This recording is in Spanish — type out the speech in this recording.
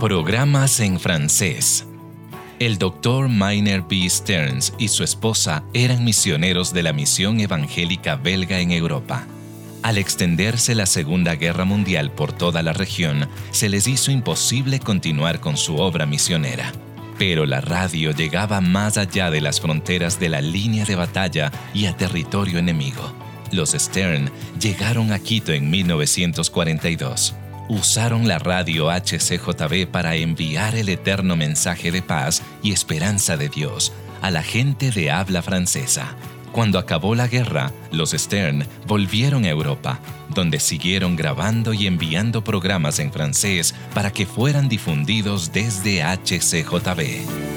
Programas en francés. El doctor Miner B. Stearns y su esposa eran misioneros de la misión evangélica belga en Europa. Al extenderse la Segunda Guerra Mundial por toda la región, se les hizo imposible continuar con su obra misionera. Pero la radio llegaba más allá de las fronteras de la línea de batalla y a territorio enemigo. Los Stern llegaron a Quito en 1942. Usaron la radio HCJB para enviar el eterno mensaje de paz y esperanza de Dios a la gente de habla francesa cuando acabó la guerra, los Stern volvieron a Europa, donde siguieron grabando y enviando programas en francés para que fueran difundidos desde HCJB.